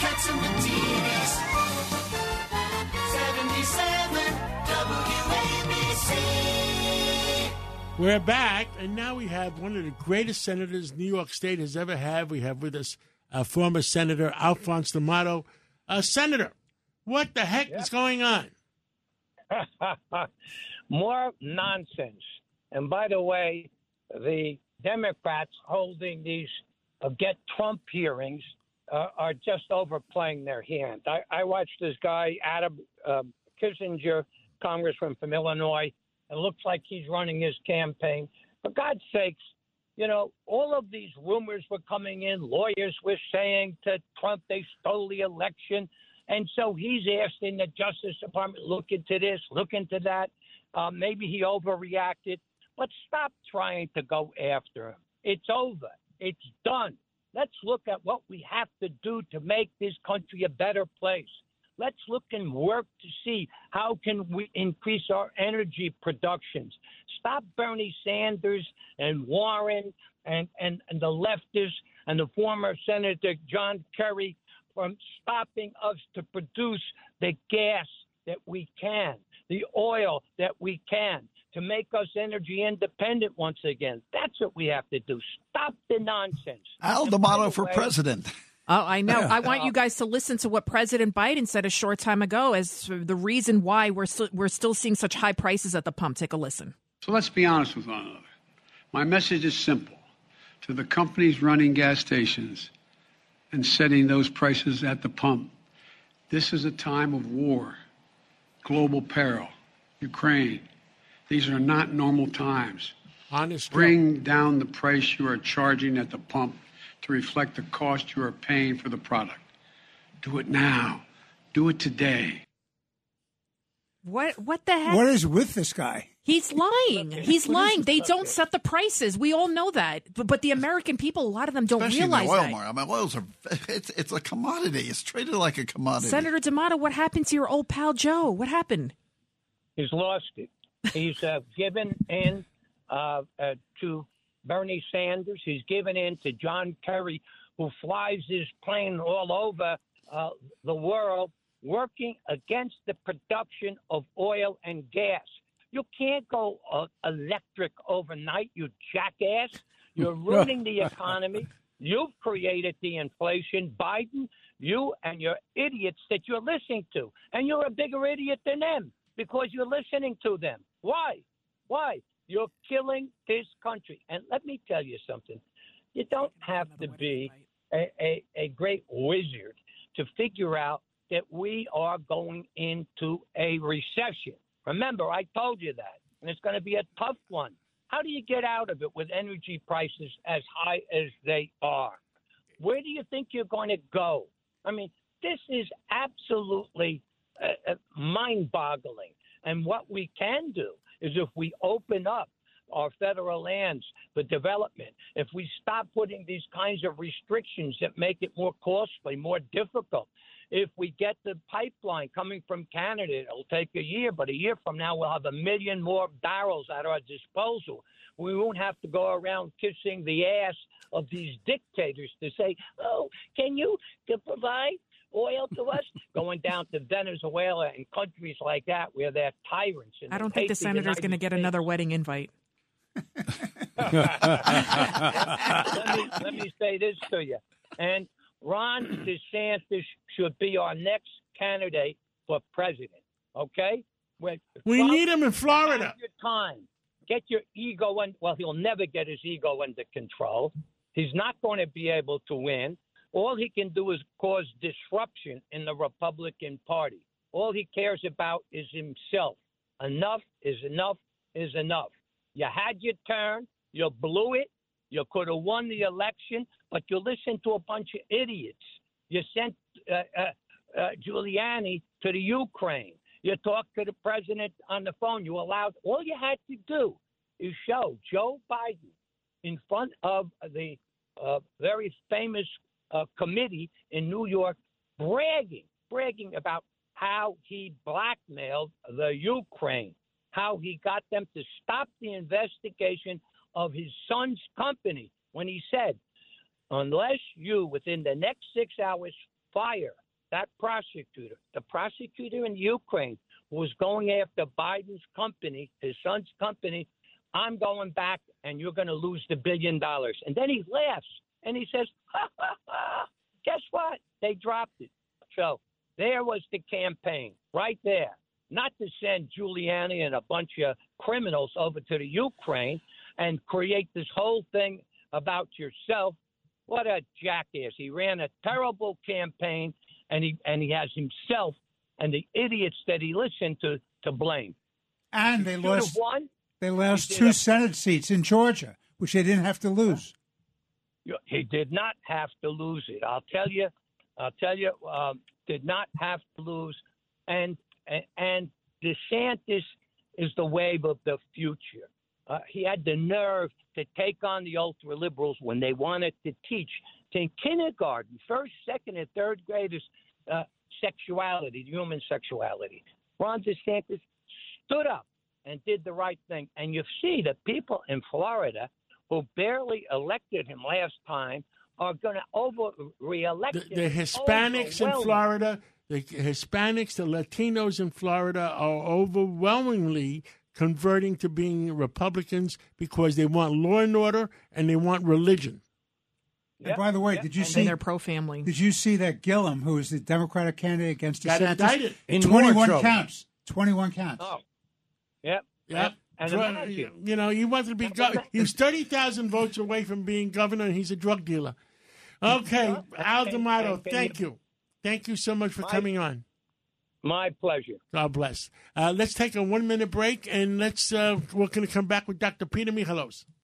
Catsimatidis. 77 WABC. We're back, and now we have one of the greatest senators New York State has ever had. We have with us uh, former Senator Alphonse D'Amato. Uh, Senator, what the heck is going on? More nonsense. And by the way, the Democrats holding these uh, get Trump hearings uh, are just overplaying their hand. I, I watched this guy, Adam uh, Kinzinger, congressman from Illinois. And looks like he's running his campaign. For God's sakes, you know, all of these rumors were coming in. Lawyers were saying to Trump they stole the election. And so he's asking the Justice Department, look into this, look into that. Uh, maybe he overreacted. But stop trying to go after him. It's over. It's done. Let's look at what we have to do to make this country a better place. Let's look and work to see how can we increase our energy productions. Stop Bernie Sanders and Warren and, and, and the leftists and the former Senator John Kerry from stopping us to produce the gas that we can, the oil that we can, to make us energy independent once again. That's what we have to do. Stop the nonsense. Al And by D'Amato for way- president. Oh, I know. I want you guys to listen to what President Biden said a short time ago as the reason why we're still, we're still seeing such high prices at the pump. Take a listen. So let's be honest with one another. My message is simple to the companies running gas stations and setting those prices at the pump. This is a time of war, global peril, Ukraine. These are not normal times. Honest. Bring down the price you are charging at the pump to reflect the cost you are paying for the product. Do it now. Do it today. What what the heck? What is with this guy? He's lying. He's What is lying. They stuff don't set the prices. We all know that. But, but the American people, a lot of them don't Especially in the realize oil that. market. I mean, oils are it's it's a commodity. It's traded like a commodity. Senator D'Amato, what happened to your old pal Joe? What happened? He's lost it. He's uh, given in uh, uh, to Bernie Sanders. He's given in to John Kerry, who flies his plane all over uh, the world, working against the production of oil and gas. You can't go uh, electric overnight, you jackass. You're ruining the economy. You've created the inflation. Biden, you and your idiots that you're listening to. And you're a bigger idiot than them because you're listening to them. Why? Why? You're killing this country. And let me tell you something. You don't have to be a, a, a great wizard to figure out that we are going into a recession. Remember, I told you that. And it's going to be a tough one. How do you get out of it with energy prices as high as they are? Where do you think you're going to go? I mean, this is absolutely uh, uh, mind boggling. And what we can do is if we open up our federal lands for development, if we stop putting these kinds of restrictions that make it more costly, more difficult, if we get the pipeline coming from Canada, it'll take a year, but a year from now we'll have a million more barrels at our disposal. We won't have to go around kissing the ass of these dictators to say, "Oh, can you provide oil to us?" Going down to Venezuela and countries like that where they're tyrants. And I don't think the hate senator's going to get another wedding invite. let, me, let me say this to you. And Ron DeSantis should be our next candidate for president. Okay? When We Trump, need him in Florida. your time. Get your ego in. Well, he'll never get his ego under control. He's not going to be able to win. All he can do is cause disruption in the Republican Party. All he cares about is himself. Enough is enough is enough. You had your turn. You blew it. You could have won the election, but you listened to a bunch of idiots. You sent uh, uh, uh, Giuliani to the Ukraine. You talked to the president on the phone. You allowed. All you had to do is show Joe Biden in front of the uh, very famous uh, committee in New York, bragging, bragging about how he blackmailed the Ukraine, how he got them to stop the investigation of his son's company when he said, unless you, within the next six hours, fire that prosecutor, the prosecutor in Ukraine who was going after Biden's company, his son's company. I'm going back, and you're going to lose the billion dollars. And then he laughs and he says, ha, ha, ha. "Guess what? They dropped it." So there was the campaign right there. Not to send Giuliani and a bunch of criminals over to the Ukraine and create this whole thing about yourself. What a jackass! He ran a terrible campaign, and he and he has himself and the idiots that he listened to to blame. And they lost. won. They lost two Senate seats in Georgia, which they didn't have to lose. He did not have to lose it. I'll tell you. I'll tell you. Um, did not have to lose, and and, and DeSantis is the wave of the future. Uh, he had the nerve to take on the ultra liberals when they wanted to teach in kindergarten, first, second, and third graders uh, sexuality, human sexuality. Ron DeSantis stood up and did the right thing. And you see the people in Florida who barely elected him last time are going to over reelect The, him. the Hispanics in. Florida, the Hispanics, the Latinos in Florida are overwhelmingly converting to being Republicans because they want law and order and they want religion. And by the way, yep, did you and see? And they're pro family. Did you see that Gillum, who is the Democratic candidate against DeSantis, Got indicted. In twenty-one counts. Twenty-one counts. Oh, yep. Yep. And imagine, you know, he wanted to be. Go- he was thirty thousand votes away from being governor, and he's a drug dealer. Okay, Al D'Amato, thank you, thank you so much for My- coming on. my pleasure. God bless. Uh, let's take a one minute break, and let's. Uh, we're going to come back with Dr. Peter Michalos.